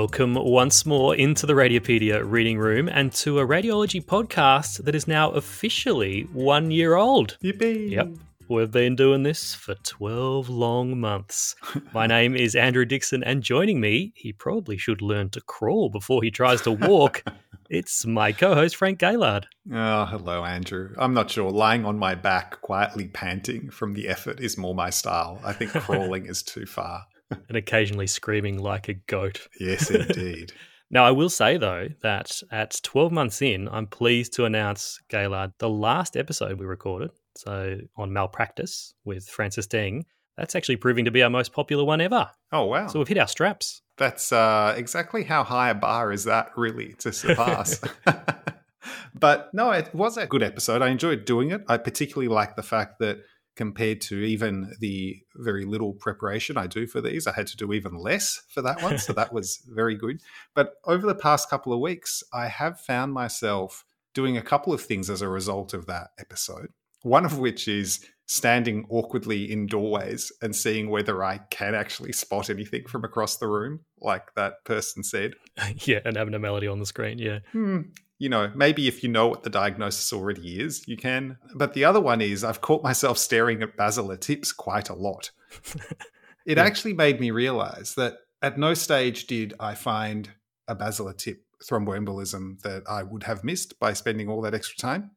Welcome once more into the Radiopaedia reading room and to a radiology podcast that is now officially one year old. Yippee! Yep. We've been doing this for 12 long months. My name is Andrew Dixon, and joining me, he probably should learn to crawl before he tries to walk. it's my co host, Frank Gaillard. Oh, hello, Andrew. I'm not sure. Lying on my back, quietly panting from the effort is more my style. I think crawling is too far. And occasionally screaming like a goat. Yes, indeed. Now, I will say though that at 12 months in, I'm pleased to announce, Gaillard, the last episode we recorded, so on malpractice with Francis Deng, that's actually proving to be our most popular one ever. Oh, wow. So we've hit our straps. That's uh, exactly how high a bar is that, really, to surpass. but no, it was a good episode. I enjoyed doing it. I particularly like the fact that compared to even the very little preparation I do for these. I had to do even less for that one. so that was very good. But over the past couple of weeks, I have found myself doing a couple of things as a result of that episode. One of which is standing awkwardly in doorways and seeing whether I can actually spot anything from across the room, like that person said. yeah, and having a melody on the screen. Yeah. Hmm, you know, maybe if you know what the diagnosis already is, you can. But the other one is I've caught myself staring at basilar tips quite a lot. it yeah. actually made me realize that at no stage did I find a basilar tip thromboembolism that I would have missed by spending all that extra time.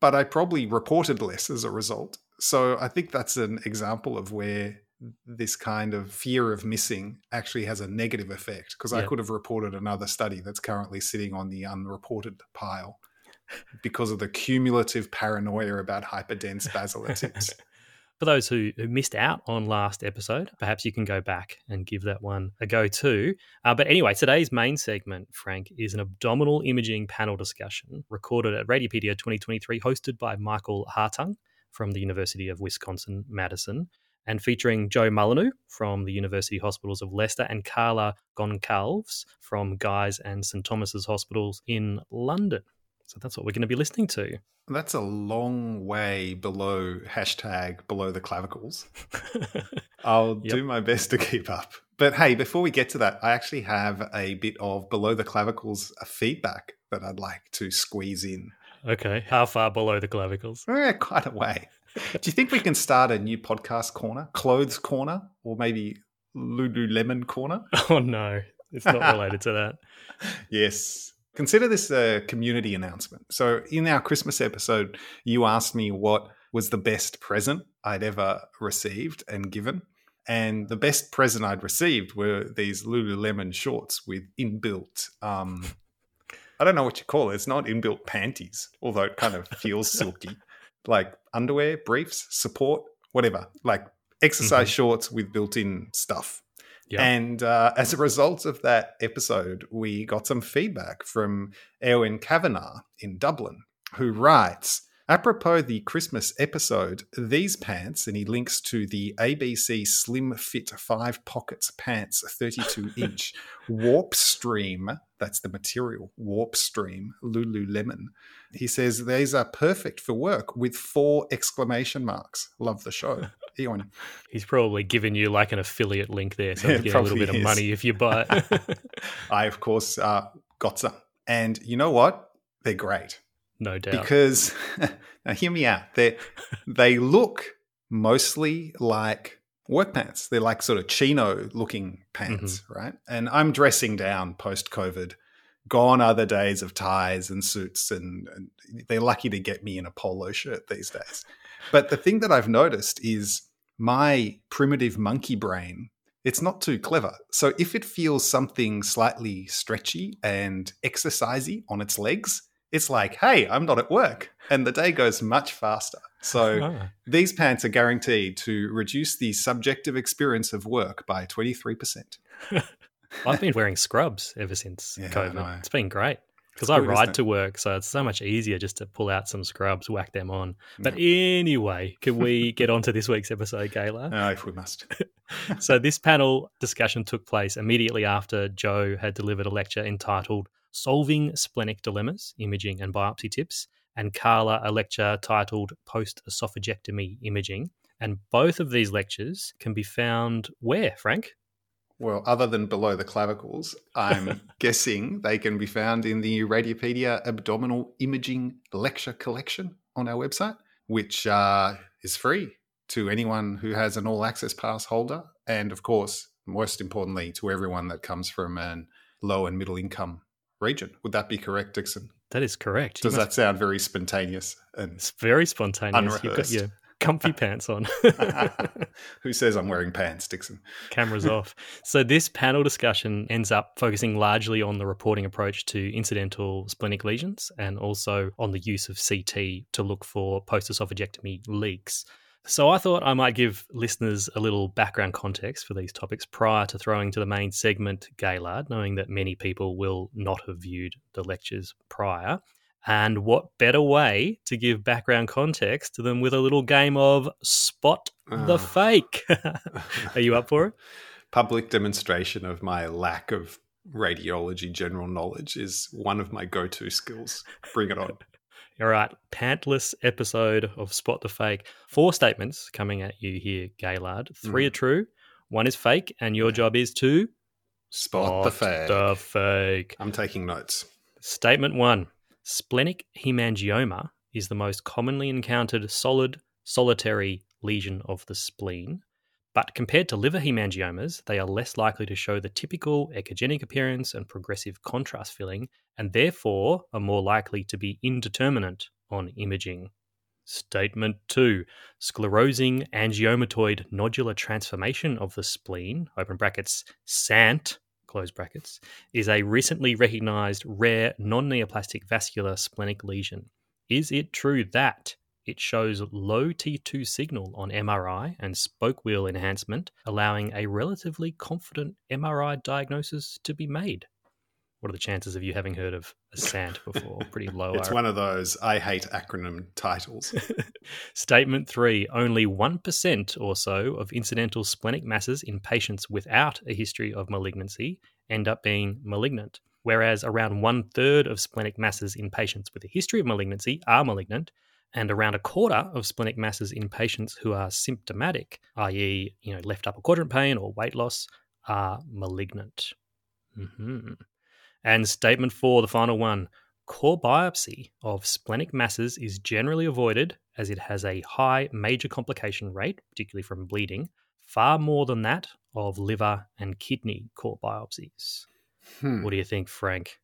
But I probably reported less as a result. So I think that's an example of where this kind of fear of missing actually has a negative effect because yeah. I could have reported another study that's currently sitting on the unreported pile because of the cumulative paranoia about hyperdense basilar tips. For those who, who missed out on last episode, perhaps you can go back and give that one a go too. Uh, but anyway, today's main segment, Frank, is an abdominal imaging panel discussion recorded at Radiopaedia 2023, hosted by Michael Hartung from the University of Wisconsin Madison and featuring Joe Mullineux from the University Hospitals of Leicester and Carla Goncalves from Guy's and St Thomas's Hospitals in London. So that's what we're going to be listening to. That's a long way below hashtag below the clavicles. I'll yep. do my best to keep up. But hey, before we get to that, I actually have a bit of below the clavicles feedback that I'd like to squeeze in. Okay. How far below the clavicles? Eh, quite a way. Do you think we can start a new podcast corner, clothes corner, or maybe Lululemon corner? Oh no, it's not related to that. Yes. Consider this a community announcement. So, in our Christmas episode, you asked me what was the best present I'd ever received and given. And the best present I'd received were these Lululemon shorts with inbuilt, um, I don't know what you call it. It's not inbuilt panties, although it kind of feels silky like underwear, briefs, support, whatever, like exercise mm-hmm. shorts with built in stuff. Yep. And uh, as a result of that episode, we got some feedback from Eowyn Kavanagh in Dublin, who writes Apropos the Christmas episode, these pants, and he links to the ABC Slim Fit 5 Pockets Pants 32 inch Warpstreme, that's the material, Warpstreme, Lululemon. He says these are perfect for work with four exclamation marks. Love the show. Ewan. He's probably given you like an affiliate link there, so you get a little bit is. of money if you buy it. I, of course, uh, got some. And you know what? They're great. No doubt. Because now hear me out. They they look mostly like work pants. They're like sort of chino looking pants, mm-hmm. right? And I'm dressing down post COVID. Gone are the days of ties and suits, and, and they're lucky to get me in a polo shirt these days. But the thing that I've noticed is my primitive monkey brain it's not too clever. So if it feels something slightly stretchy and exercisey on its legs, it's like, hey, I'm not at work. And the day goes much faster. So oh. these pants are guaranteed to reduce the subjective experience of work by 23%. I've been wearing scrubs ever since yeah, COVID. It's been great because I ride to work, so it's so much easier just to pull out some scrubs, whack them on. Mm. But anyway, can we get on to this week's episode, Gayla? Oh, if we must. so this panel discussion took place immediately after Joe had delivered a lecture entitled Solving Splenic Dilemmas, Imaging and Biopsy Tips, and Carla a lecture titled Post Esophagectomy Imaging. And both of these lectures can be found where, Frank? Well, other than below the clavicles, I'm guessing they can be found in the Radiopaedia Abdominal Imaging Lecture Collection on our website, which uh, is free to anyone who has an all access pass holder. And of course, most importantly, to everyone that comes from an low and middle income region. Would that be correct, Dixon? That is correct. Does that sound very spontaneous? And it's very spontaneous. Unrehearsed. You've got your comfy pants on. Who says I'm wearing pants, Dixon? Cameras off. So this panel discussion ends up focusing largely on the reporting approach to incidental splenic lesions and also on the use of CT to look for post-esophagectomy leaks. So I thought I might give listeners a little background context for these topics prior to throwing to the main segment Gaillard, knowing that many people will not have viewed the lectures prior. And what better way to give background context than with a little game of Spot the Ah. Fake? Are you up for it? Public demonstration of my lack of radiology general knowledge is one of my go to skills. Bring it on. All right, pantless episode of Spot the Fake. Four statements coming at you here, Gaillard. Three Mm. are true, one is fake, and your job is to Spot the fake. The fake. I'm taking notes. Statement one Splenic hemangioma is the most commonly encountered solid, solitary lesion of the spleen. But compared to liver hemangiomas, they are less likely to show the typical echogenic appearance and progressive contrast filling, and therefore are more likely to be indeterminate on imaging. Statement 2. Sclerosing angiomatoid nodular transformation of the spleen, open brackets, SANT, close brackets, is a recently recognized rare non neoplastic vascular splenic lesion. Is it true that it shows low T2 signal on MRI and spoke wheel enhancement, allowing a relatively confident MRI diagnosis to be made? What are the chances of you having heard of a SANT before? Pretty low. It's one of those I hate acronym titles. Statement three only 1% or so of incidental splenic masses in patients without a history of malignancy end up being malignant, whereas around one third of splenic masses in patients with a history of malignancy are malignant, and around a quarter of splenic masses in patients who are symptomatic, i.e., you know, left upper quadrant pain or weight loss, are malignant. hmm And statement four, the final one core biopsy of splenic masses is generally avoided as it has a high major complication rate, particularly from bleeding, far more than that of liver and kidney core biopsies. Hmm. What do you think, Frank?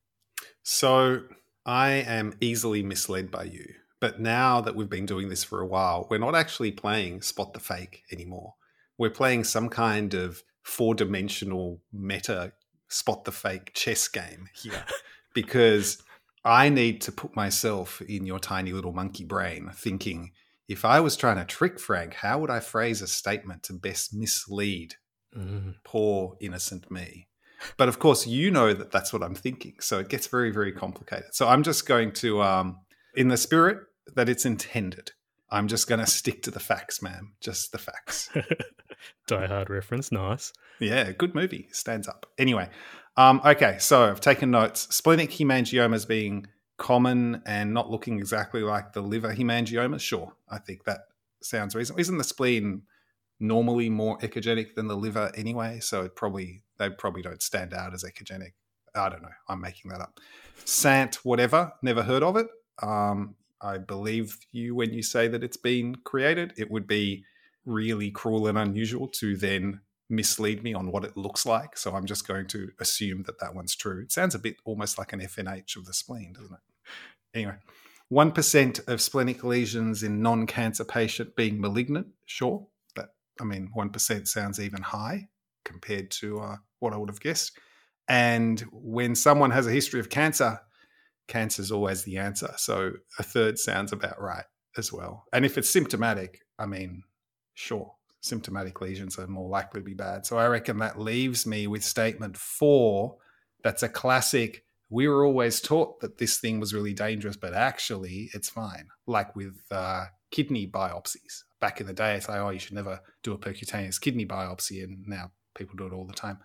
So I am easily misled by you. But now that we've been doing this for a while, we're not actually playing spot the fake anymore. We're playing some kind of four dimensional meta spot the fake chess game here because I need to put myself in your tiny little monkey brain thinking if I was trying to trick Frank, how would I phrase a statement to best mislead Mm. poor innocent me. But of course, you know that that's what I'm thinking. So it gets very, very complicated. So I'm just going to, um, in the spirit that it's intended, I'm just going to stick to the facts, ma'am. Just the facts. Die Hard reference, nice. Yeah, good movie. Stands up. Anyway, um, okay. So I've taken notes. Splenic hemangiomas being common and not looking exactly like the liver hemangioma. Sure, I think that sounds reasonable. Isn't the spleen normally more echogenic than the liver anyway? So it probably they probably don't stand out as echogenic. I don't know. I'm making that up. Sant, whatever. Never heard of it. Um, I believe you when you say that it's been created. It would be really cruel and unusual to then mislead me on what it looks like. So I'm just going to assume that that one's true. It sounds a bit almost like an FNH of the spleen, doesn't it? Anyway, 1% of splenic lesions in non cancer patient being malignant, sure. But I mean, 1% sounds even high compared to uh, what I would have guessed. And when someone has a history of cancer, cancer is always the answer. So a third sounds about right as well. And if it's symptomatic, I mean, sure, symptomatic lesions are more likely to be bad. So I reckon that leaves me with statement four. That's a classic. We were always taught that this thing was really dangerous, but actually it's fine. Like with uh, kidney biopsies. Back in the day, it's like, oh, you should never do a percutaneous kidney biopsy. And now people do it all the time.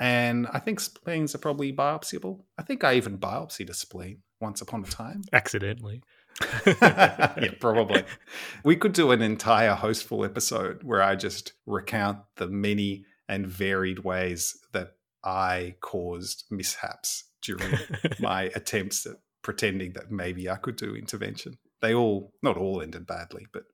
And I think spleens are probably biopsiable. I think I even biopsied a spleen once upon a time. Accidentally. yeah, probably. We could do an entire hostful episode where I just recount the many and varied ways that I caused mishaps during my attempts at pretending that maybe I could do intervention. They all, not all ended badly, but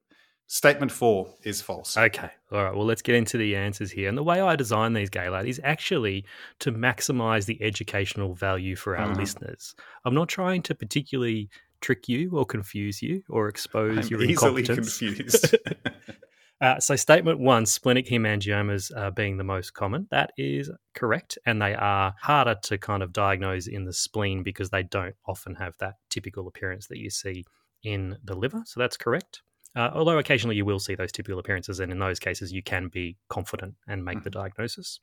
statement four is false. Okay. All right. Well, let's get into the answers here. And the way I design these, Gaillard, is actually to maximize the educational value for our mm. listeners. I'm not trying to particularly trick you or confuse you or expose I'm your easily incompetence. confused. Uh, so, statement one splenic hemangiomas uh, being the most common. That is correct. And they are harder to kind of diagnose in the spleen because they don't often have that typical appearance that you see in the liver. So, that's correct. Uh, although occasionally you will see those typical appearances, and in those cases, you can be confident and make mm-hmm. the diagnosis.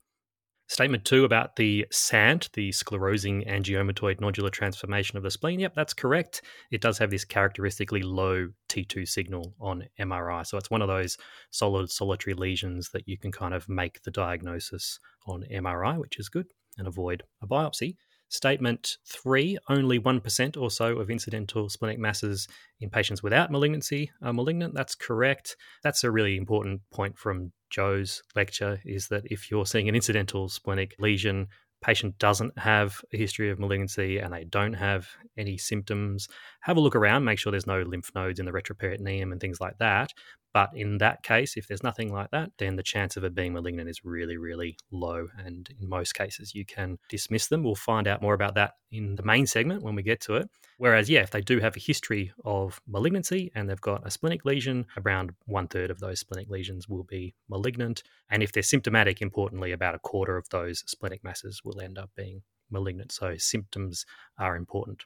Statement two about the SANT, the sclerosing angiomatoid nodular transformation of the spleen. Yep, that's correct. It does have this characteristically low T2 signal on MRI. So it's one of those solid solitary lesions that you can kind of make the diagnosis on MRI, which is good, and avoid a biopsy. Statement three only 1% or so of incidental splenic masses in patients without malignancy are malignant. That's correct. That's a really important point from Joe's lecture is that if you're seeing an incidental splenic lesion, patient doesn't have a history of malignancy and they don't have any symptoms, have a look around, make sure there's no lymph nodes in the retroperitoneum and things like that. But in that case, if there's nothing like that, then the chance of it being malignant is really, really low. And in most cases, you can dismiss them. We'll find out more about that in the main segment when we get to it. Whereas, yeah, if they do have a history of malignancy and they've got a splenic lesion, around one third of those splenic lesions will be malignant. And if they're symptomatic, importantly, about a quarter of those splenic masses will end up being malignant. So symptoms are important.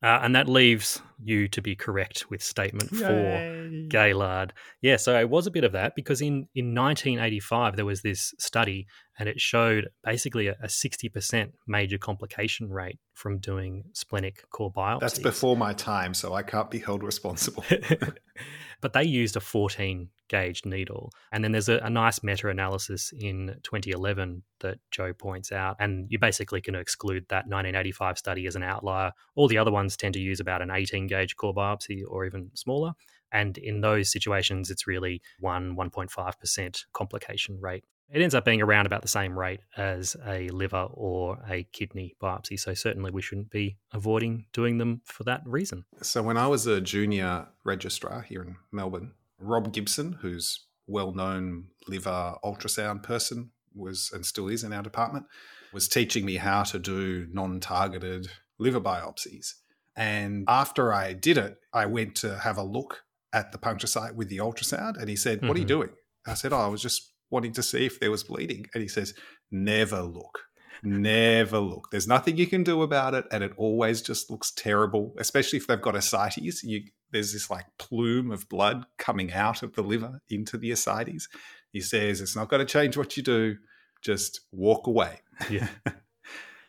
Uh, and that leaves you to be correct with statement Yay. four, Gaillard. Yeah, so it was a bit of that because in, in 1985, there was this study and it showed basically a, a 60% major complication rate from doing splenic core biopsies. That's before my time, so I can't be held responsible. but they used a 14 gauge needle. And then there's a, a nice meta analysis in 2011 that Joe points out. And you basically can exclude that 1985 study as an outlier. All the other ones tend to use about an 18 gauge core biopsy or even smaller. And in those situations, it's really 1, 1.5% complication rate. It ends up being around about the same rate as a liver or a kidney biopsy. So, certainly, we shouldn't be avoiding doing them for that reason. So, when I was a junior registrar here in Melbourne, Rob Gibson, who's well-known liver ultrasound person, was and still is in our department, was teaching me how to do non-targeted liver biopsies. And after I did it, I went to have a look at the puncture site with the ultrasound, and he said, "What mm-hmm. are you mm-hmm. doing?" I said, "Oh, I was just wanting to see if there was bleeding." And he says, "Never look." Never look. There's nothing you can do about it, and it always just looks terrible. Especially if they've got ascites, you there's this like plume of blood coming out of the liver into the ascites. He says it's not going to change what you do. Just walk away. Yeah.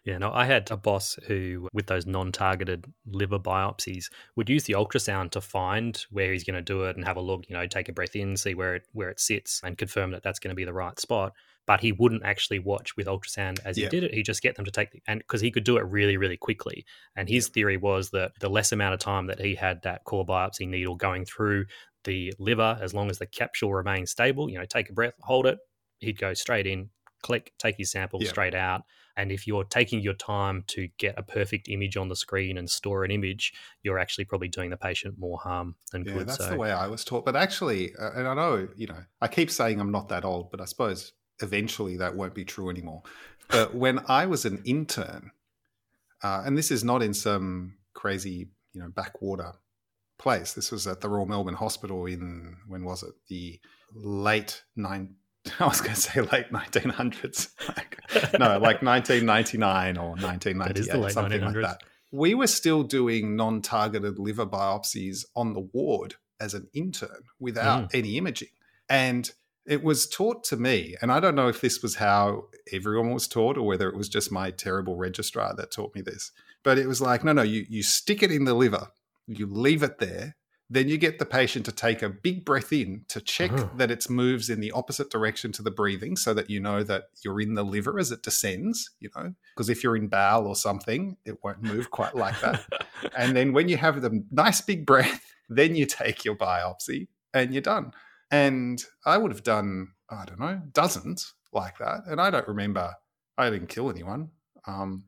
Yeah, no, I had a boss who, with those non targeted liver biopsies, would use the ultrasound to find where he's going to do it and have a look, you know, take a breath in, see where it, where it sits and confirm that that's going to be the right spot but he wouldn't actually watch with ultrasound as he yeah. did it. He'd just get them to take the, and because he could do it really, really quickly. And his yeah. theory was that the less amount of time that he had that core biopsy needle going through the liver, as long as the capsule remained stable, you know, take a breath, hold it, he'd go straight in, click, take his sample yeah. straight out. And if you're taking your time to get a perfect image on the screen and store an image, you're actually probably doing the patient more harm than yeah, good. That's so, the way I was taught. But actually, uh, and I know, you know, I keep saying I'm not that old, but I suppose eventually that won't be true anymore. But when I was an intern, uh, and this is not in some crazy, you know, backwater place. This was at the Royal Melbourne Hospital in when was it? The late nine. I was going to say late 1900s. no, like 1999 or 1998, something 1900s. like that. We were still doing non-targeted liver biopsies on the ward as an intern without mm. any imaging. And it was taught to me, and I don't know if this was how everyone was taught or whether it was just my terrible registrar that taught me this. But it was like, no, no, you, you stick it in the liver, you leave it there, then you get the patient to take a big breath in to check uh-huh. that it moves in the opposite direction to the breathing so that you know that you're in the liver as it descends, you know, because if you're in bowel or something, it won't move quite like that. and then when you have the nice big breath, then you take your biopsy and you're done. And I would have done, I don't know, dozens like that. And I don't remember, I didn't kill anyone. Um,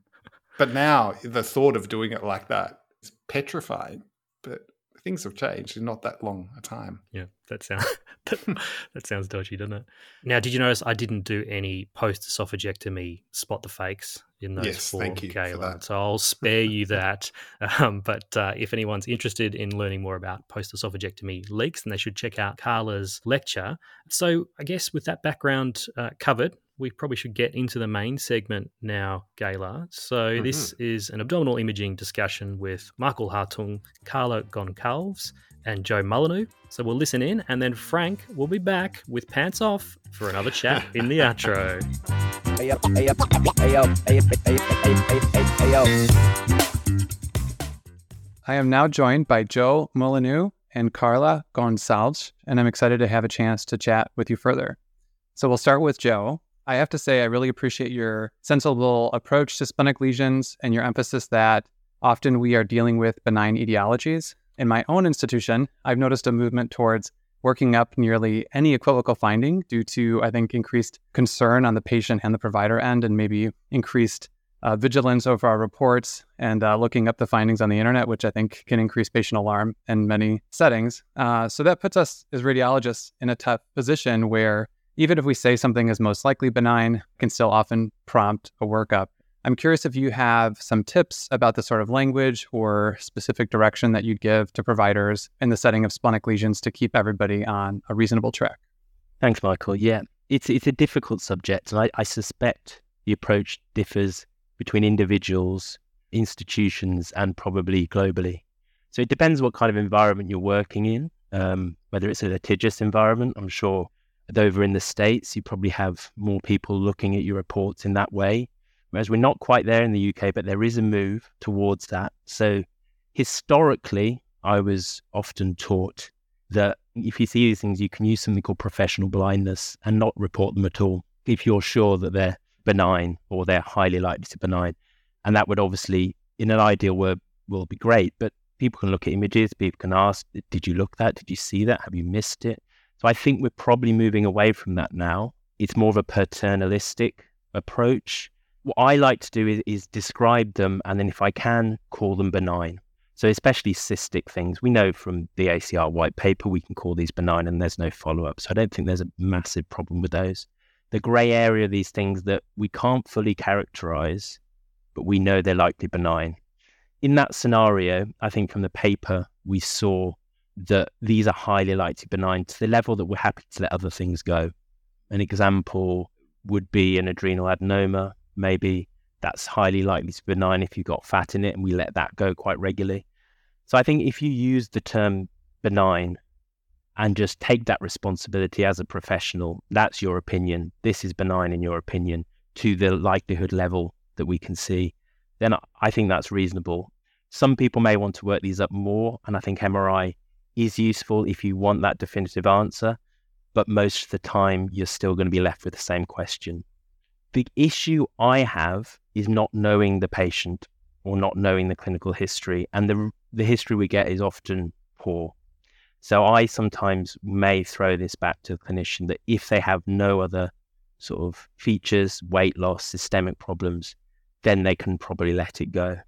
but now the thought of doing it like that is petrifying. But things have changed in not that long a time. Yeah, that sounds that, that, sounds dodgy, doesn't it? Now, did you notice I didn't do any post esophagectomy spot the fakes in those yes, four thank you? So I'll spare you that. Um, but uh, if anyone's interested in learning more about post esophagectomy leaks, then they should check out Carla's lecture. So I guess with that background uh, covered, we probably should get into the main segment now, Gala. So mm-hmm. this is an abdominal imaging discussion with Michael Hartung, Carla Goncalves, and Joe Mullineux. So we'll listen in, and then Frank will be back with pants off for another chat in the outro. I am now joined by Joe Mullineux and Carla Goncalves, and I'm excited to have a chance to chat with you further. So we'll start with Joe. I have to say, I really appreciate your sensible approach to splenic lesions and your emphasis that often we are dealing with benign etiologies. In my own institution, I've noticed a movement towards working up nearly any equivocal finding due to, I think, increased concern on the patient and the provider end, and maybe increased uh, vigilance over our reports and uh, looking up the findings on the internet, which I think can increase patient alarm in many settings. Uh, so that puts us as radiologists in a tough position where even if we say something is most likely benign, can still often prompt a workup. I'm curious if you have some tips about the sort of language or specific direction that you'd give to providers in the setting of splenic lesions to keep everybody on a reasonable track. Thanks, Michael. Yeah, it's it's a difficult subject, and I, I suspect the approach differs between individuals, institutions, and probably globally. So it depends what kind of environment you're working in. Um, whether it's a litigious environment, I'm sure over in the States, you probably have more people looking at your reports in that way. Whereas we're not quite there in the UK, but there is a move towards that. So historically, I was often taught that if you see these things, you can use something called professional blindness and not report them at all if you're sure that they're benign or they're highly likely to be benign. And that would obviously, in an ideal world, will be great. But people can look at images, people can ask, did you look that? Did you see that? Have you missed it? So I think we're probably moving away from that now. It's more of a paternalistic approach. What I like to do is, is describe them and then, if I can, call them benign. So, especially cystic things, we know from the ACR white paper we can call these benign and there's no follow up. So, I don't think there's a massive problem with those. The grey area of these things that we can't fully characterize, but we know they're likely benign. In that scenario, I think from the paper, we saw that these are highly likely benign to the level that we're happy to let other things go. An example would be an adrenal adenoma. Maybe that's highly likely to be benign if you've got fat in it, and we let that go quite regularly. So I think if you use the term benign and just take that responsibility as a professional, that's your opinion. This is benign in your opinion to the likelihood level that we can see, then I think that's reasonable. Some people may want to work these up more, and I think MRI is useful if you want that definitive answer, but most of the time you're still going to be left with the same question. The issue I have is not knowing the patient or not knowing the clinical history, and the the history we get is often poor. So I sometimes may throw this back to the clinician that if they have no other sort of features, weight loss, systemic problems, then they can probably let it go.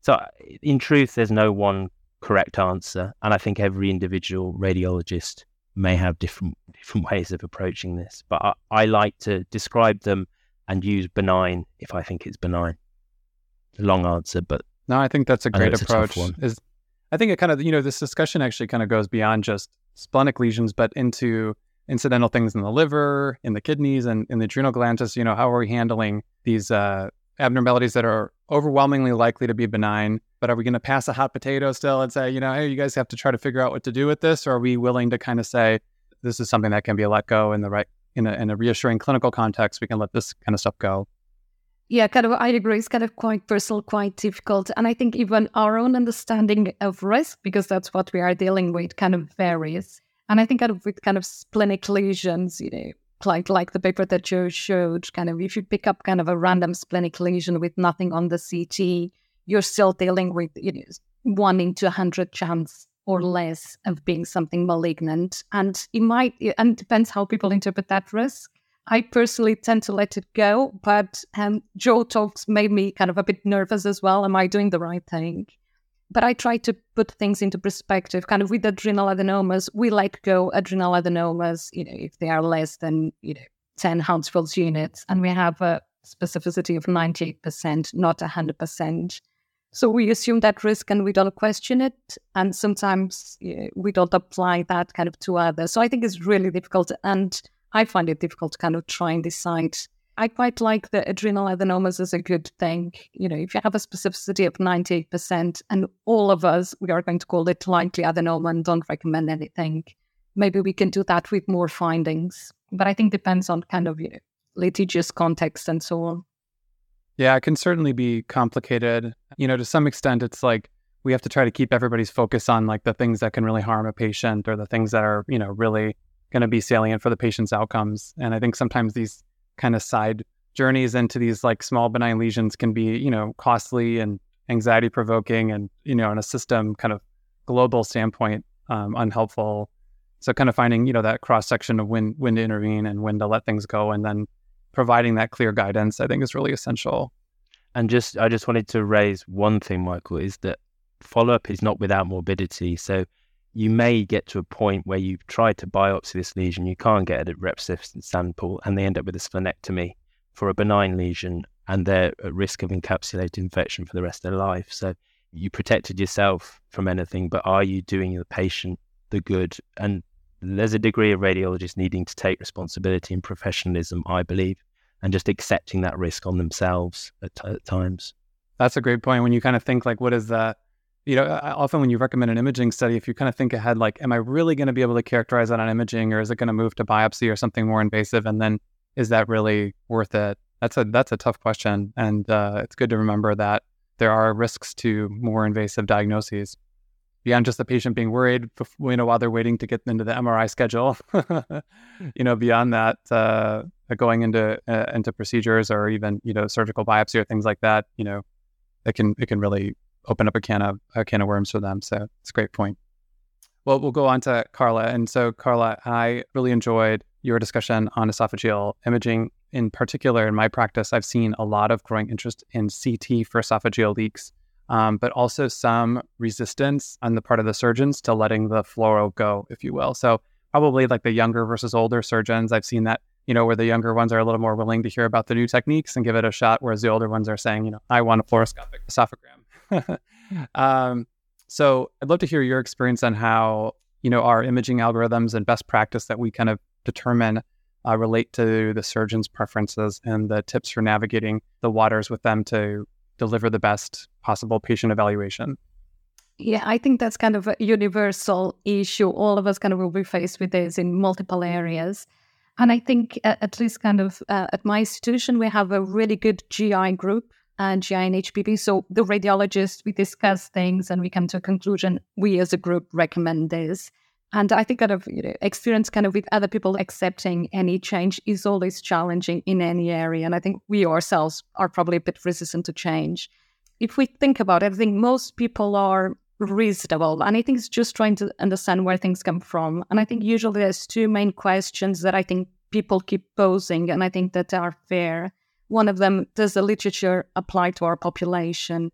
So in truth, there's no one correct answer. And I think every individual radiologist may have different different ways of approaching this. But I, I like to describe them and use benign if I think it's benign. Long answer, but no, I think that's a great approach. A is I think it kind of you know this discussion actually kind of goes beyond just splenic lesions, but into incidental things in the liver, in the kidneys, and in the adrenal glands. Just, you know, how are we handling these uh, abnormalities that are overwhelmingly likely to be benign. But are we going to pass a hot potato still and say, you know, hey, you guys have to try to figure out what to do with this? Or are we willing to kind of say, this is something that can be let go in the right, in a, in a reassuring clinical context, we can let this kind of stuff go? Yeah, kind of. I agree. It's kind of quite personal, quite difficult, and I think even our own understanding of risk, because that's what we are dealing with, kind of varies. And I think kind of with kind of splenic lesions, you know, like like the paper that Joe showed, kind of if you pick up kind of a random splenic lesion with nothing on the CT, you're still dealing with you know, one into a hundred chance or less of being something malignant, and it might and it depends how people interpret that risk. I personally tend to let it go, but um, Joe talks made me kind of a bit nervous as well. Am I doing the right thing? But I try to put things into perspective. Kind of with adrenal adenomas, we let go adrenal adenomas, you know, if they are less than, you know, 10 Hounsfield's units, and we have a specificity of 98%, not 100%. So we assume that risk and we don't question it. And sometimes we don't apply that kind of to others. So I think it's really difficult. And I find it difficult to kind of try and decide. I quite like the adrenal adenomas as a good thing. You know, if you have a specificity of 98%, and all of us, we are going to call it likely adenoma and don't recommend anything, maybe we can do that with more findings. But I think depends on kind of, you know, litigious context and so on. Yeah, it can certainly be complicated. You know, to some extent, it's like we have to try to keep everybody's focus on like the things that can really harm a patient or the things that are, you know, really going to be salient for the patient's outcomes. And I think sometimes these kind of side journeys into these like small benign lesions can be, you know, costly and anxiety provoking and, you know, in a system kind of global standpoint, um, unhelpful. So kind of finding, you know, that cross section of when when to intervene and when to let things go and then providing that clear guidance, I think is really essential. And just I just wanted to raise one thing, Michael, is that follow up is not without morbidity. So you may get to a point where you've tried to biopsy this lesion, you can't get a representative sample, and they end up with a splenectomy for a benign lesion, and they're at risk of encapsulated infection for the rest of their life. So you protected yourself from anything, but are you doing the patient the good? And there's a degree of radiologists needing to take responsibility and professionalism, I believe, and just accepting that risk on themselves at, t- at times. That's a great point. When you kind of think like, what is that? You know, often when you recommend an imaging study, if you kind of think ahead, like, am I really going to be able to characterize that on imaging, or is it going to move to biopsy or something more invasive? And then, is that really worth it? That's a that's a tough question, and uh, it's good to remember that there are risks to more invasive diagnoses beyond just the patient being worried, you know, while they're waiting to get into the MRI schedule. you know, beyond that, uh, going into uh, into procedures or even you know surgical biopsy or things like that, you know, it can it can really open up a can of a can of worms for them. So it's a great point. Well, we'll go on to Carla. And so, Carla, I really enjoyed your discussion on esophageal imaging. In particular, in my practice, I've seen a lot of growing interest in CT for esophageal leaks, um, but also some resistance on the part of the surgeons to letting the fluoro go, if you will. So, probably like the younger versus older surgeons, I've seen that, you know, where the younger ones are a little more willing to hear about the new techniques and give it a shot, whereas the older ones are saying, you know, I want a fluoroscopic esophagram. um, so I'd love to hear your experience on how you know our imaging algorithms and best practice that we kind of determine uh, relate to the surgeon's preferences and the tips for navigating the waters with them to deliver the best possible patient evaluation. Yeah, I think that's kind of a universal issue. All of us kind of will be faced with this in multiple areas. And I think, at least kind of uh, at my institution, we have a really good GI group and GI and HPB. So the radiologist, we discuss things and we come to a conclusion. We as a group recommend this. And I think kind of you know, experience kind of with other people accepting any change is always challenging in any area. And I think we ourselves are probably a bit resistant to change. If we think about it, I think most people are reasonable. And I think it's just trying to understand where things come from. And I think usually there's two main questions that I think people keep posing and I think that are fair. One of them, does the literature apply to our population?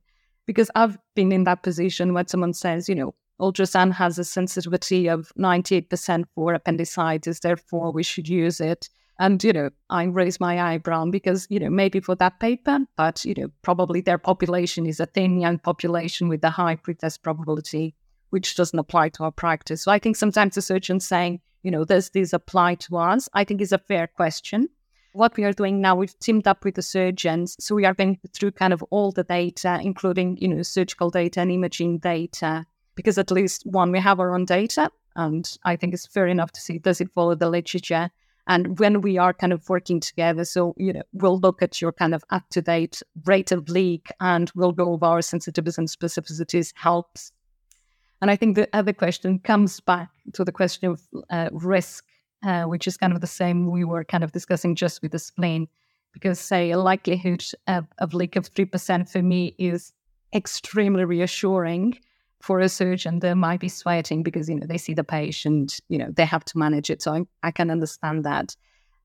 Because I've been in that position where someone says, you know, ultrasound has a sensitivity of 98% for appendicitis, therefore we should use it. And, you know, I raise my eyebrow because, you know, maybe for that paper, but, you know, probably their population is a thin young population with a high pretest probability, which doesn't apply to our practice. So I think sometimes the surgeon saying, you know, does this apply to us? I think is a fair question what we are doing now, we've teamed up with the surgeons. So we are going through kind of all the data, including, you know, surgical data and imaging data, because at least one, we have our own data. And I think it's fair enough to see does it follow the literature? And when we are kind of working together, so, you know, we'll look at your kind of up to date rate of leak and we'll go over our sensitivities and specificities helps. And I think the other question comes back to the question of uh, risk uh, which is kind of the same we were kind of discussing just with the spleen. Because, say, a likelihood of, of leak of 3% for me is extremely reassuring for a surgeon they might be sweating because you know they see the patient you know they have to manage it so I, I, can understand that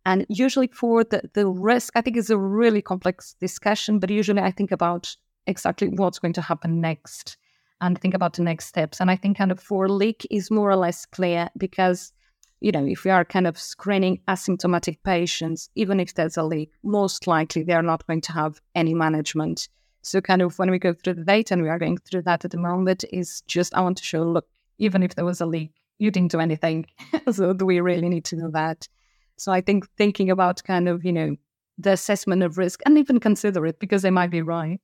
And usually for the, the risk, I think it's a really complex discussion, but usually I think about exactly what's going to happen next and think about the next steps. And I think kind of for leak is more or less clear because, you know, if we are kind of screening asymptomatic patients, even if there's a leak, most likely they're not going to have any management. So kind of when we go through the data and we are going through that at the moment is just I want to show, look, even if there was a leak, you didn't do anything. so do we really need to do that? So I think thinking about kind of, you know, the assessment of risk and even consider it because they might be right,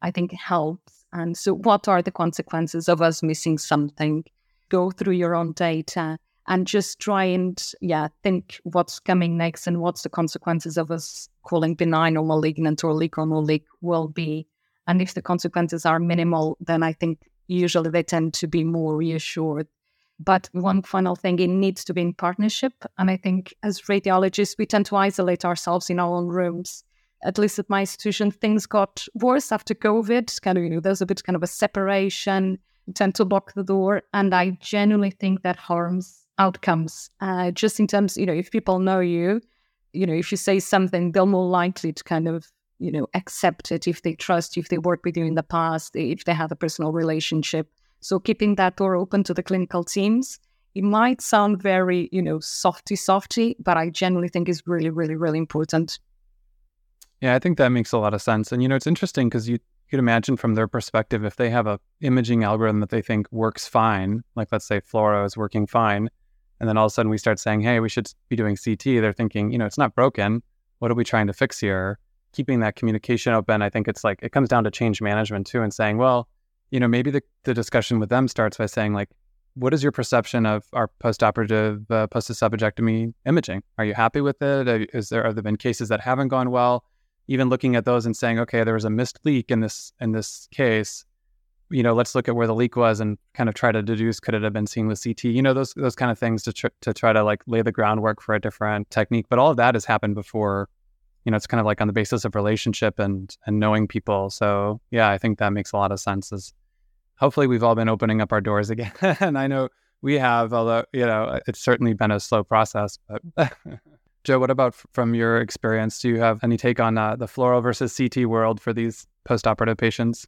I think helps. And so what are the consequences of us missing something? Go through your own data and just try and yeah, think what's coming next and what's the consequences of us calling benign or malignant or leak or no leak will be. And if the consequences are minimal, then I think usually they tend to be more reassured. But one final thing, it needs to be in partnership. And I think as radiologists, we tend to isolate ourselves in our own rooms. At least at my institution, things got worse after COVID. Kind of, you know, there's a bit kind of a separation. Tend to lock the door. And I genuinely think that harms outcomes. Uh, just in terms, you know, if people know you, you know, if you say something, they're more likely to kind of you know accept it if they trust you if they worked with you in the past if they have a personal relationship so keeping that door open to the clinical teams it might sound very you know softy softy but i generally think is really really really important yeah i think that makes a lot of sense and you know it's interesting because you could imagine from their perspective if they have a imaging algorithm that they think works fine like let's say fluoro is working fine and then all of a sudden we start saying hey we should be doing ct they're thinking you know it's not broken what are we trying to fix here keeping that communication open, I think it's like it comes down to change management too, and saying, well, you know, maybe the, the discussion with them starts by saying like, what is your perception of our post-operative uh, post-esophagectomy imaging? Are you happy with it? Is there have there been cases that haven't gone well? Even looking at those and saying, okay, there was a missed leak in this in this case. You know, let's look at where the leak was and kind of try to deduce could it have been seen with CT? You know, those those kind of things to tr- to try to like lay the groundwork for a different technique. But all of that has happened before you know, it's kind of like on the basis of relationship and and knowing people. So yeah, I think that makes a lot of sense. Is hopefully we've all been opening up our doors again, and I know we have, although you know it's certainly been a slow process. But Joe, what about from your experience? Do you have any take on uh, the fluoro versus CT world for these post-operative patients?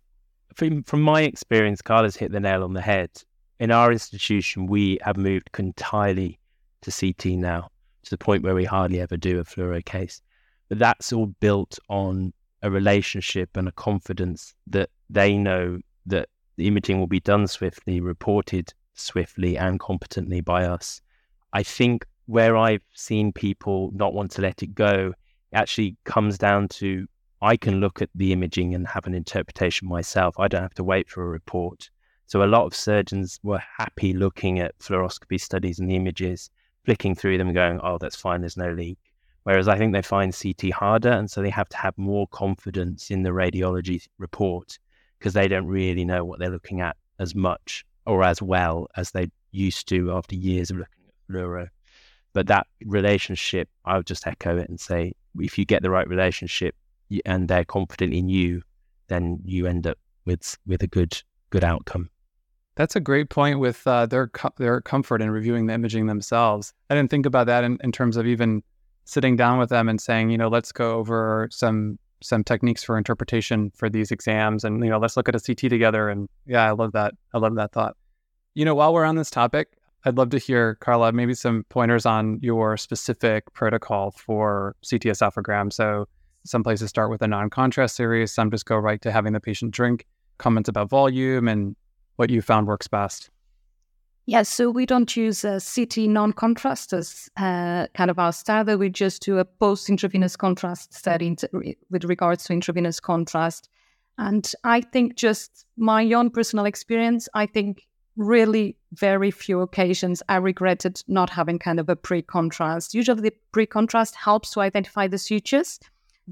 From, from my experience, Carla's hit the nail on the head. In our institution, we have moved entirely to CT now, to the point where we hardly ever do a fluoro case. But that's all built on a relationship and a confidence that they know that the imaging will be done swiftly, reported swiftly and competently by us. I think where I've seen people not want to let it go actually comes down to I can look at the imaging and have an interpretation myself. I don't have to wait for a report. So a lot of surgeons were happy looking at fluoroscopy studies and the images, flicking through them going, oh, that's fine, there's no leak. Whereas I think they find CT harder. And so they have to have more confidence in the radiology report because they don't really know what they're looking at as much or as well as they used to after years of looking at fluoro. But that relationship, I would just echo it and say, if you get the right relationship and they're confident in you, then you end up with with a good good outcome. That's a great point with uh, their their comfort in reviewing the imaging themselves. I didn't think about that in, in terms of even sitting down with them and saying, you know, let's go over some some techniques for interpretation for these exams and you know let's look at a ct together and yeah i love that i love that thought you know while we're on this topic i'd love to hear carla maybe some pointers on your specific protocol for ct esophagram so some places start with a non-contrast series some just go right to having the patient drink comments about volume and what you found works best Yes, so we don't use a CT non-contrast as uh, kind of our standard. We just do a post-intravenous contrast study with regards to intravenous contrast. And I think just my own personal experience, I think really very few occasions I regretted not having kind of a pre-contrast. Usually the pre-contrast helps to identify the sutures.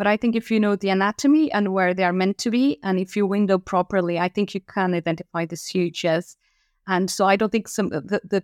But I think if you know the anatomy and where they are meant to be, and if you window properly, I think you can identify the sutures. And so I don't think some the, the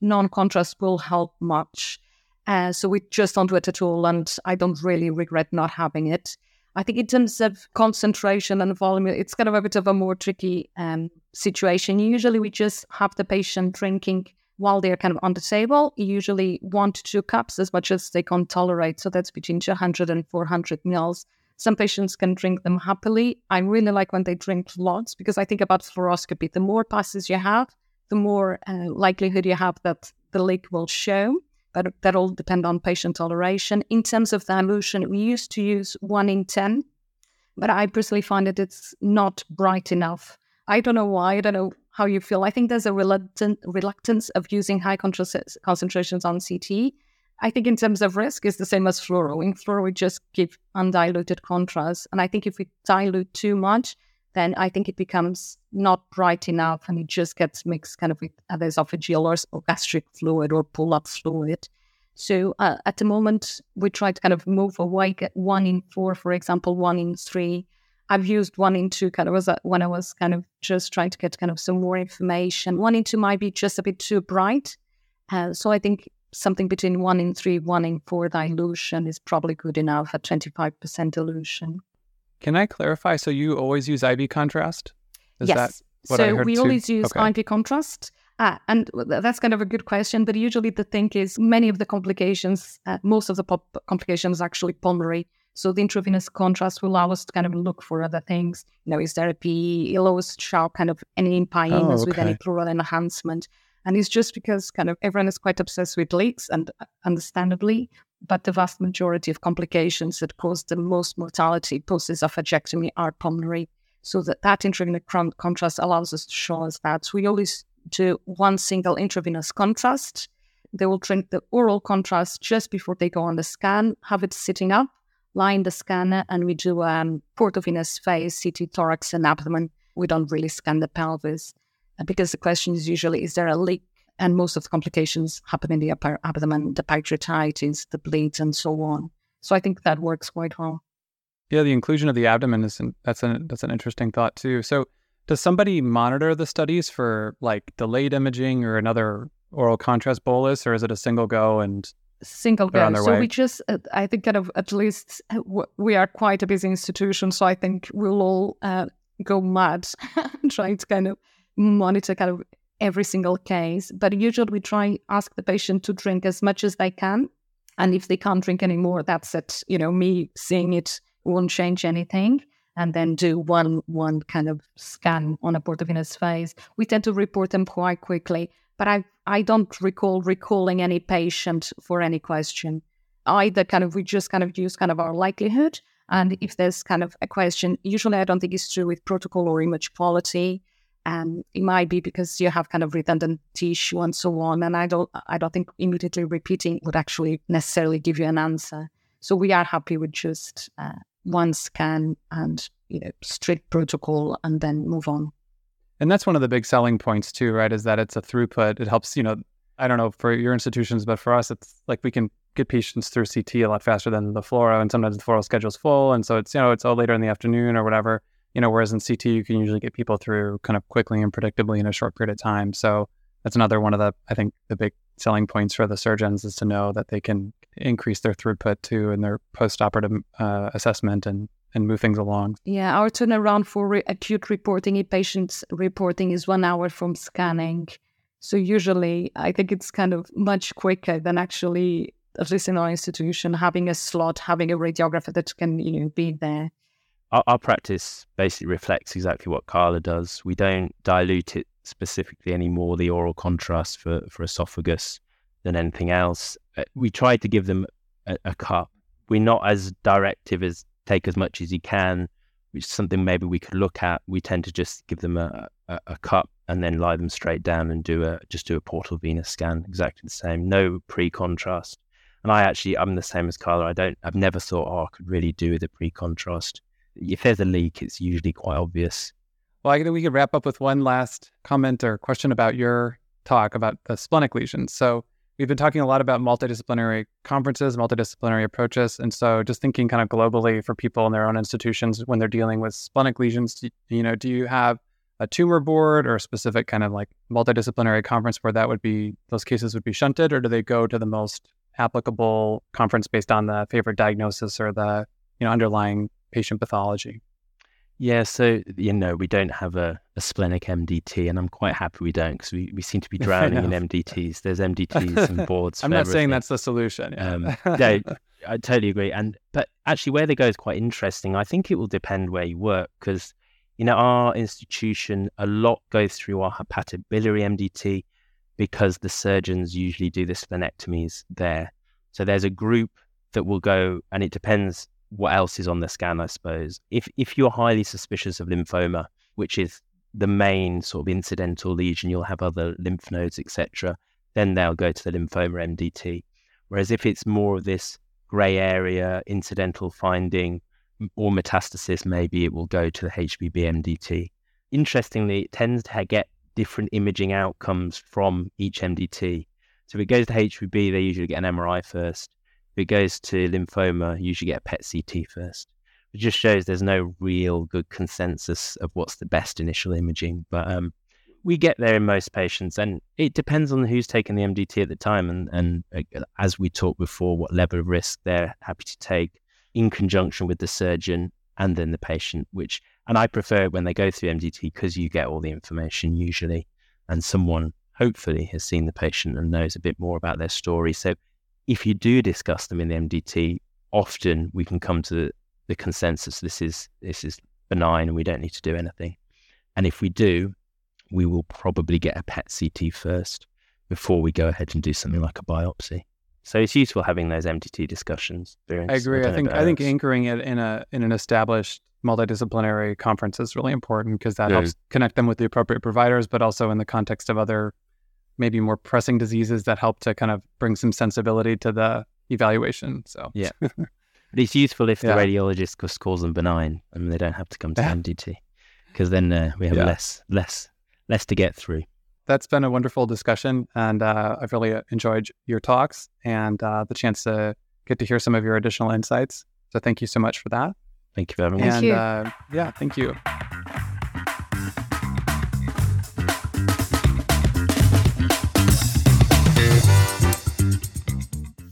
non-contrast will help much. Uh, so we just don't do it at all, and I don't really regret not having it. I think in terms of concentration and volume, it's kind of a bit of a more tricky um, situation. Usually, we just have the patient drinking while they're kind of on the table, usually one to two cups as much as they can tolerate. So that's between 200 and 400 mils. Some patients can drink them happily. I really like when they drink lots because I think about fluoroscopy. The more passes you have, the more uh, likelihood you have that the leak will show. But that all depend on patient toleration. In terms of dilution, we used to use one in 10, but I personally find that it's not bright enough. I don't know why. I don't know how you feel. I think there's a reluctant reluctance of using high concentrations on CT. I think in terms of risk, it's the same as fluoro. In fluoro, we just give undiluted contrast, and I think if we dilute too much, then I think it becomes not bright enough, and it just gets mixed kind of with other esophageal or, or gastric fluid or pull-up fluid. So uh, at the moment, we try to kind of move away, get one in four, for example, one in three I've used one in two kind of was when I was kind of just trying to get kind of some more information. One in two might be just a bit too bright. Uh, so I think something between one in three, one in four dilution is probably good enough at 25% dilution. Can I clarify? So you always use IV contrast? Is yes. so we too? always use okay. IV contrast. Ah, and that's kind of a good question. But usually the thing is, many of the complications, uh, most of the pop- complications actually pulmonary. So the intravenous contrast will allow us to kind of look for other things. You know, is there a PE? It allows show kind of any impediments oh, okay. with any pleural enhancement. And it's just because kind of everyone is quite obsessed with leaks, and understandably, but the vast majority of complications that cause the most mortality post esophagectomy are pulmonary. So that that intravenous contrast allows us to show us that. So we always do one single intravenous contrast. They will drink the oral contrast just before they go on the scan, have it sitting up, line the scanner and we do um, portovenous phase, CT thorax and abdomen. We don't really scan the pelvis uh, because the question is usually, is there a leak? And most of the complications happen in the upper abdomen, the pancreatitis, the bleeds, and so on. So I think that works quite well. Yeah, the inclusion of the abdomen is an, that's an that's an interesting thought too. So does somebody monitor the studies for like delayed imaging or another oral contrast bolus, or is it a single go and single go. So we just, uh, I think, kind of at least uh, we are quite a busy institution. So I think we'll all uh, go mad trying to kind of monitor kind of every single case. But usually we try ask the patient to drink as much as they can, and if they can't drink anymore, that's it. You know, me seeing it won't change anything. And then do one one kind of scan on a portovenous phase. We tend to report them quite quickly but I I don't recall recalling any patient for any question. Either kind of we just kind of use kind of our likelihood, and if there's kind of a question, usually I don't think it's true with protocol or image quality. And it might be because you have kind of redundant tissue and so on. And I don't I don't think immediately repeating would actually necessarily give you an answer. So we are happy with just uh, one scan and you know strict protocol and then move on. And that's one of the big selling points too, right? Is that it's a throughput. It helps, you know, I don't know for your institutions, but for us, it's like we can get patients through CT a lot faster than the fluoro, and sometimes the fluoro schedule's full, and so it's you know it's all later in the afternoon or whatever. You know, whereas in CT you can usually get people through kind of quickly and predictably in a short period of time. So that's another one of the I think the big selling points for the surgeons is to know that they can increase their throughput too in their post-operative uh, assessment and and move things along. Yeah, our turnaround for re- acute reporting, inpatient reporting is one hour from scanning. So usually, I think it's kind of much quicker than actually, at least in our institution, having a slot, having a radiographer that can you know be there. Our, our practice basically reflects exactly what Carla does. We don't dilute it specifically anymore, the oral contrast for, for esophagus, than anything else. Uh, we try to give them a, a cup. We're not as directive as take as much as you can, which is something maybe we could look at. We tend to just give them a, a, a cup and then lie them straight down and do a just do a portal venous scan, exactly the same, no pre-contrast. And I actually, I'm the same as Carla. I don't, I've never thought, oh, I could really do with a pre-contrast. If there's a leak, it's usually quite obvious. Well, I think we could wrap up with one last comment or question about your talk about the splenic lesions. So We've been talking a lot about multidisciplinary conferences, multidisciplinary approaches. And so just thinking kind of globally for people in their own institutions when they're dealing with splenic lesions, you know, do you have a tumor board or a specific kind of like multidisciplinary conference where that would be, those cases would be shunted, or do they go to the most applicable conference based on the favorite diagnosis or the, you know, underlying patient pathology? Yeah, so you know we don't have a, a splenic MDT, and I'm quite happy we don't because we, we seem to be drowning in MDTs. There's MDTs and boards. I'm not everything. saying that's the solution. Yeah. Um, no, I totally agree. And but actually, where they go is quite interesting. I think it will depend where you work because you know our institution a lot goes through our hepatobiliary MDT because the surgeons usually do the splenectomies there. So there's a group that will go, and it depends what else is on the scan, I suppose. If if you're highly suspicious of lymphoma, which is the main sort of incidental lesion, you'll have other lymph nodes, etc. Then they'll go to the lymphoma MDT. Whereas if it's more of this grey area, incidental finding, or metastasis, maybe it will go to the HPB MDT. Interestingly, it tends to get different imaging outcomes from each MDT. So if it goes to HPB, they usually get an MRI first. If it goes to lymphoma, you usually get a PET CT first. It just shows there's no real good consensus of what's the best initial imaging. But um, we get there in most patients, and it depends on who's taking the MDT at the time, and and uh, as we talked before, what level of risk they're happy to take in conjunction with the surgeon and then the patient. Which and I prefer when they go through MDT because you get all the information usually, and someone hopefully has seen the patient and knows a bit more about their story. So if you do discuss them in the MDT, often we can come to the, consensus this is this is benign and we don't need to do anything. And if we do, we will probably get a PET CT first before we go ahead and do something like a biopsy. So it's useful having those MDT discussions. I agree. I, I think I think anchoring it in a in an established multidisciplinary conference is really important because that yeah. helps connect them with the appropriate providers, but also in the context of other maybe more pressing diseases that help to kind of bring some sensibility to the evaluation. So yeah, but it's useful if yeah. the radiologist just calls them benign and they don't have to come to yeah. MDT because then uh, we have yeah. less less less to get through. That's been a wonderful discussion, and uh, I've really uh, enjoyed your talks and uh, the chance to get to hear some of your additional insights. So thank you so much for that. Thank you for having me. And uh, yeah, thank you.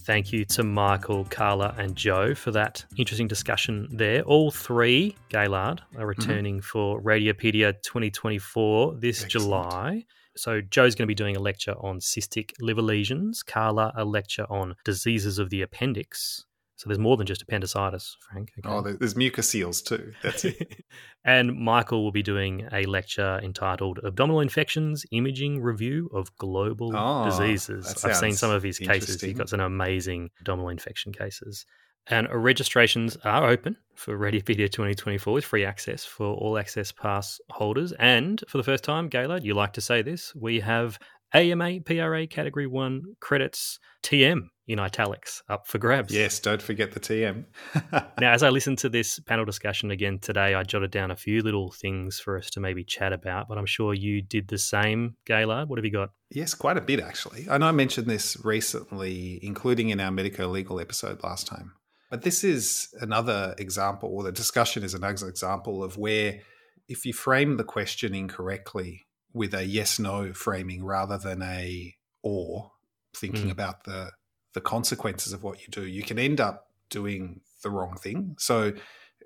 Thank you to Michael, Carla, and Joe for that interesting discussion there. All three, Gaillard, are mm-hmm. returning mm-hmm. for Radiopaedia 2024 this Excellent. July. So Joe's going to be doing a lecture on cystic liver lesions, Carla a lecture on diseases of the appendix, so there's more than just appendicitis, Frank. Okay. Oh, there's mucoceles too. That's it. and Michael will be doing a lecture entitled Abdominal Infections Imaging Review of Global oh, Diseases. I've seen some of his cases. He's got some amazing abdominal infection cases. And registrations are open for Radiopaedia 2024 with free access for all access pass holders. And for the first time, Gaillard, you like to say this, we have AMA PRA Category 1 credits TM in italics up for grabs. Yes, don't forget the TM. now, as I listened to this panel discussion again today, I jotted down a few little things for us to maybe chat about, but I'm sure you did the same, Gaillard. What have you got? Yes, quite a bit actually. I know I mentioned this recently, including in our medico legal episode last time. But this is another example, or the discussion is another example of where if you frame the question incorrectly with a yes no framing rather than a or thinking mm. about the the consequences of what you do, you can end up doing the wrong thing. So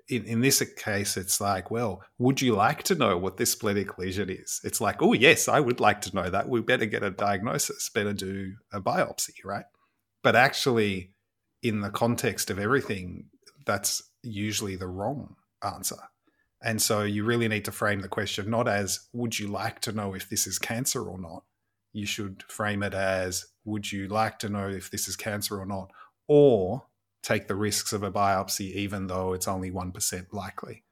in, in this case, it's like, well, would you like to know what this splenic lesion is? It's like, oh, yes, I would like to know that. We better get a diagnosis, better do a biopsy, right? But actually, in the context of everything, that's usually the wrong answer. And so you really need to frame the question not as, would you like to know if this is cancer or not? You should frame it as, would you like to know if this is cancer or not? Or take the risks of a biopsy, even though it's only 1% likely.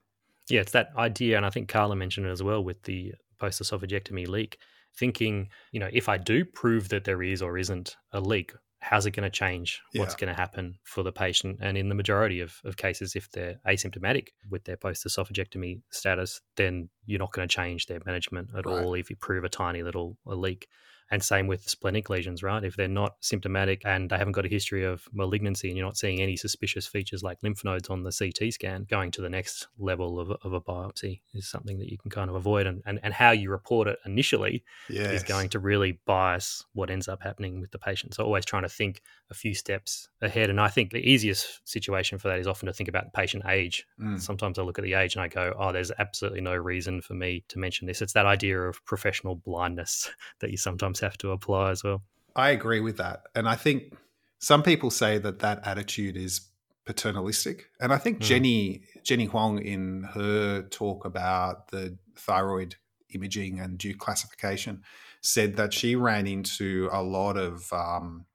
Yeah, it's that idea. And I think Carla mentioned it as well with the post esophagectomy leak. Thinking, you know, if I do prove that there is or isn't a leak, how's it going to change? Yeah. What's going to happen for the patient? And in the majority of, of cases, if they're asymptomatic with their post esophagectomy status, then you're not going to change their management at right. all if you prove a tiny little a leak. And same with splenic lesions, right? If they're not symptomatic and they haven't got a history of malignancy and you're not seeing any suspicious features like lymph nodes on the CT scan, going to the next level of, of a biopsy is something that you can kind of avoid. And, and, and how you report it initially yes. is going to really bias what ends up happening with the patient. So always trying to think a few steps ahead. And I think the easiest situation for that is often to think about the patient age. Mm. Sometimes I look at the age and I go, oh, there's absolutely no reason for me to mention this. It's that idea of professional blindness that you sometimes have to apply as well. I agree with that. And I think some people say that that attitude is paternalistic. And I think mm. Jenny Jenny Huang in her talk about the thyroid imaging and due classification said that she ran into a lot of um,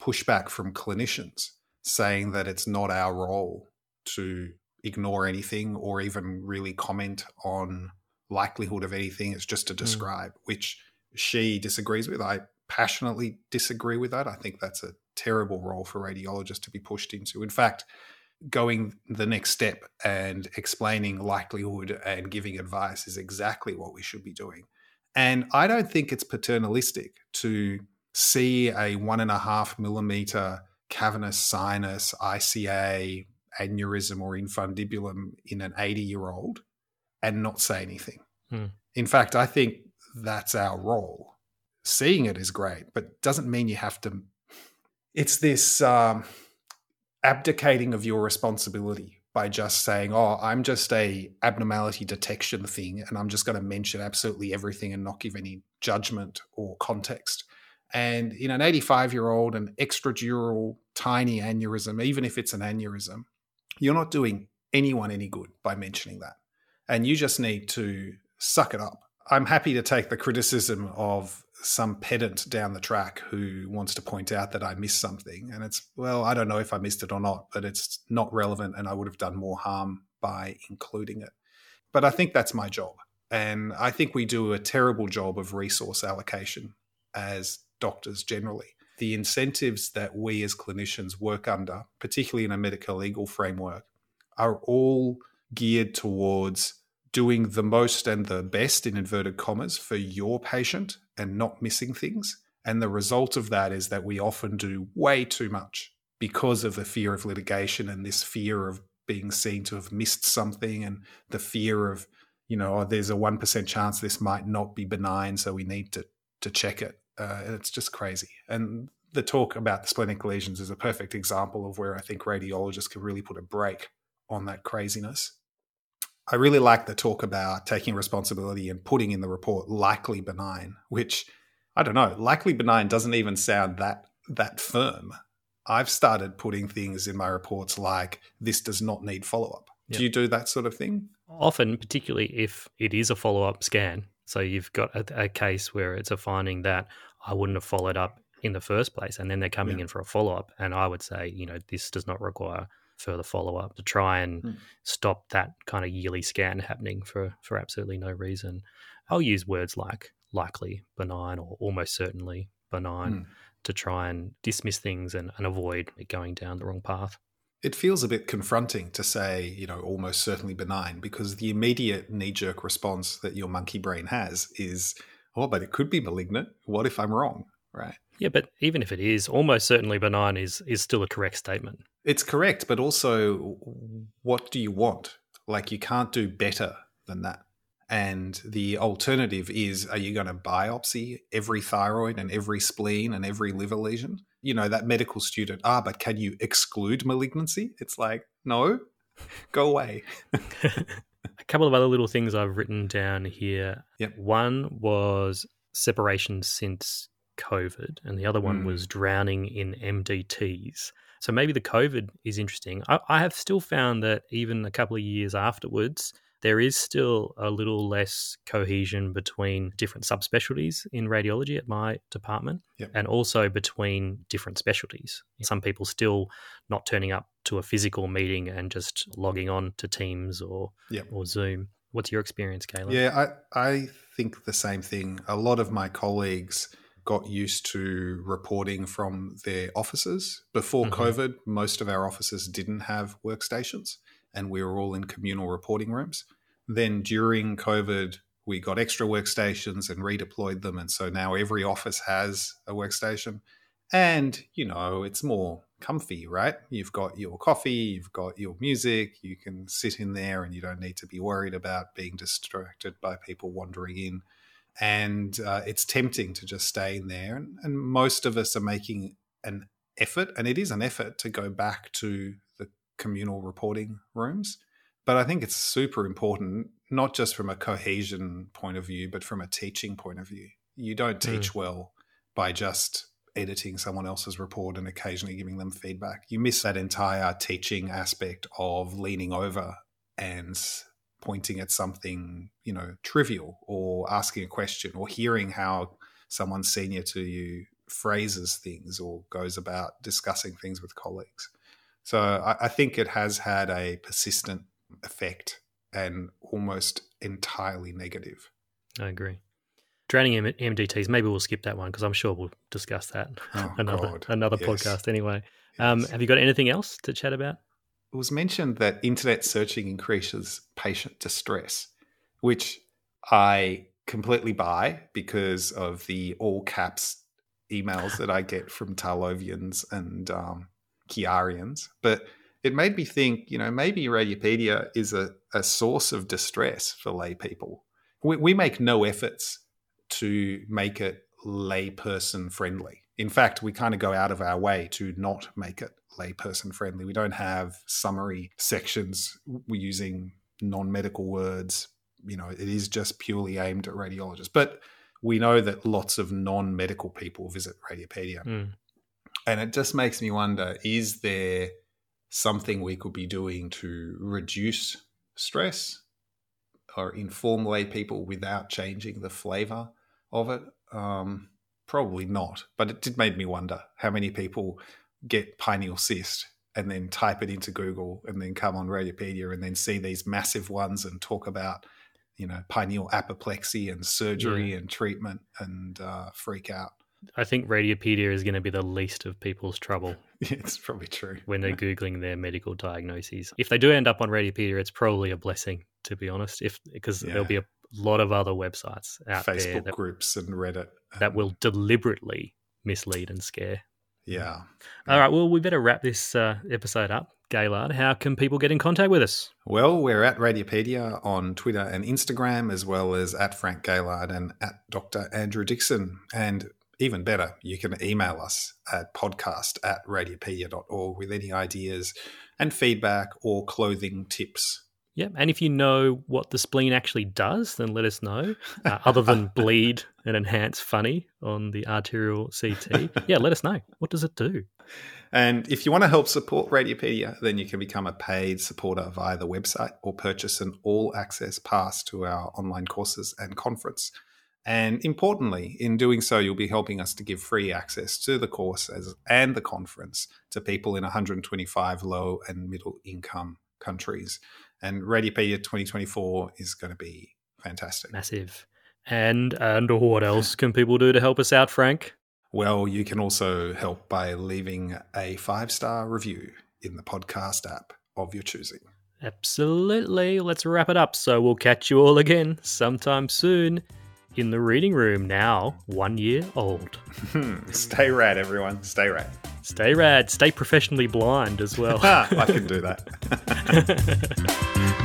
pushback from clinicians saying that it's not our role to ignore anything or even really comment on likelihood of anything. It's just to hmm. describe, mm. which she disagrees with. I passionately disagree with that. I think that's a terrible role for radiologists to be pushed into. In fact, going the next step and explaining likelihood and giving advice is exactly what we should be doing. And I don't think it's paternalistic to see a one and a half millimeter cavernous sinus, ICA, aneurysm, or infundibulum in an 80 year old and not say anything. Hmm. In fact, I think that's our role. Seeing it is great, but doesn't mean you have to. It's this um, abdicating of your responsibility by just saying, "Oh, I'm just a abnormality detection thing, and I'm just going to mention absolutely everything and not give any judgment or context." And in an 85 year old, an extradural tiny aneurysm, even if it's an aneurysm, you're not doing anyone any good by mentioning that. And you just need to suck it up. I'm happy to take the criticism of some pedant down the track who wants to point out that I missed something. And it's, well, I don't know if I missed it or not, but it's not relevant and I would have done more harm by including it. But I think that's my job. And I think we do a terrible job of resource allocation as doctors generally. The incentives that we as clinicians work under, particularly in a medical legal framework, are all geared towards doing the most and the best in inverted commas for your patient and not missing things. And the result of that is that we often do way too much because of the fear of litigation and this fear of being seen to have missed something and the fear of, you know, oh, there's a 1% chance this might not be benign, so we need to, to check it. Uh, it's just crazy. And the talk about the splenic lesions is a perfect example of where I think radiologists can really put a brake on that craziness. I really like the talk about taking responsibility and putting in the report likely benign, which I don't know, likely benign doesn't even sound that that firm. I've started putting things in my reports like this does not need follow up. Yep. Do you do that sort of thing? Often, particularly if it is a follow up scan. So you've got a, a, case where it's a finding that I wouldn't have followed up in the first place, and then they're coming yeah. in for a follow up, and I would say, you know, this does not require further follow up to try and mm. stop that kind of yearly scan happening for for absolutely no reason. I'll use words like likely benign or almost certainly benign mm. to try and dismiss things and, and avoid it going down the wrong path. It feels a bit confronting to say, you know, almost certainly benign because the immediate knee jerk response that your monkey brain has is, oh, but it could be malignant. What if I'm wrong? Right. Yeah, but even if it is, almost certainly benign is is still a correct statement. It's correct, but also what do you want? Like you can't do better than that. And the alternative is are you going to biopsy every thyroid and every spleen and every liver lesion? You know, that medical student, ah, but can you exclude malignancy? It's like, no, go away. a couple of other little things I've written down here. Yep. One was separation since COVID, and the other one mm. was drowning in MDTs. So maybe the COVID is interesting. I, I, have still found that even a couple of years afterwards, there is still a little less cohesion between different subspecialties in radiology at my department yep. and also between different specialties. Some people still not turning up to a physical meeting and just logging on to Teams or yep. or Zoom. What's your experience, Caleb? Yeah, I, I think the same thing. A lot of my colleagues got used to reporting from their offices. Before mm-hmm. COVID, most of our offices didn't have workstations and we were all in communal reporting rooms. Then during COVID, we got extra workstations and redeployed them. And so now every office has a workstation. And, you know, it's more comfy, right? You've got your coffee, you've got your music, you can sit in there and you don't need to be worried about being distracted by people wandering in. And uh, it's tempting to just stay in there. And, and most of us are making an effort, and it is an effort to go back to the communal reporting rooms. But I think it's super important, not just from a cohesion point of view, but from a teaching point of view. You don't hmm. teach mm. well by just editing someone else's report and occasionally giving them feedback. You miss that entire teaching aspect of leaning over and pointing at something, you know, trivial or asking a question or hearing how someone senior to you phrases things or goes about discussing things with colleagues. So I, I think it has had a persistent effect and almost entirely negative. I agree. Drowning MDTs, maybe we'll skip that one because I'm sure we'll discuss that oh, another God. another yes. podcast anyway. Um, have you got anything else to chat about? It was mentioned that internet searching increases patient distress, which I completely buy because of the all caps emails that I get from Tarlovians and um, Chiarians. But it made me think, you know, maybe Radiopaedia is a, a source of distress for lay people. We, we make no efforts to make it layperson friendly. In fact, we kind of go out of our way to not make it layperson friendly. We don't have summary sections. We're using non medical words. You know, it is just purely aimed at radiologists. But we know that lots of non medical people visit Radiopaedia. Mm. And it just makes me wonder is there something we could be doing to reduce stress or inform lay people without changing the flavor of it? Um, probably not. But it did make me wonder how many people get pineal cyst and then type it into Google and then come on Radiopaedia and then see these massive ones and talk about, you know, pineal apoplexy and surgery yeah. and treatment and uh, freak out. I think Radiopaedia is going to be the least of people's trouble. it's probably true. When they're Googling their medical diagnoses. If they do end up on Radiopaedia, it's probably a blessing, to be honest, if because yeah. there'll be a lot of other websites out Facebook there. Facebook groups and Reddit. That will deliberately mislead and scare yeah. All right. Well, we better wrap this uh, episode up. Gaillard, how can people get in contact with us? Well, we're at Radiopaedia on Twitter and Instagram, as well as at Frank Gaillard and at Dr. Andrew Dixon. And even better, you can email us at podcast at radiopaedia.org with any ideas and feedback or clothing tips yeah, and if you know what the spleen actually does, then let us know. Uh, other than bleed and enhance funny on the arterial CT, yeah, let us know. What does it do? And if you want to help support Radiopaedia, then you can become a paid supporter via the website or purchase an all access pass to our online courses and conference. And importantly, in doing so, you'll be helping us to give free access to the courses and the conference to people in 125 low and middle income countries. And Radiopaedia 2024 is going to be fantastic. Massive. And and what else can people do to help us out, Frank? Well, you can also help by leaving a five star review in the podcast app of your choosing. Absolutely. Let's wrap it up. So we'll catch you all again sometime soon in the reading room, now one year old. Stay rad, everyone. Stay rad. Stay rad. Stay professionally blind as well. I can do that.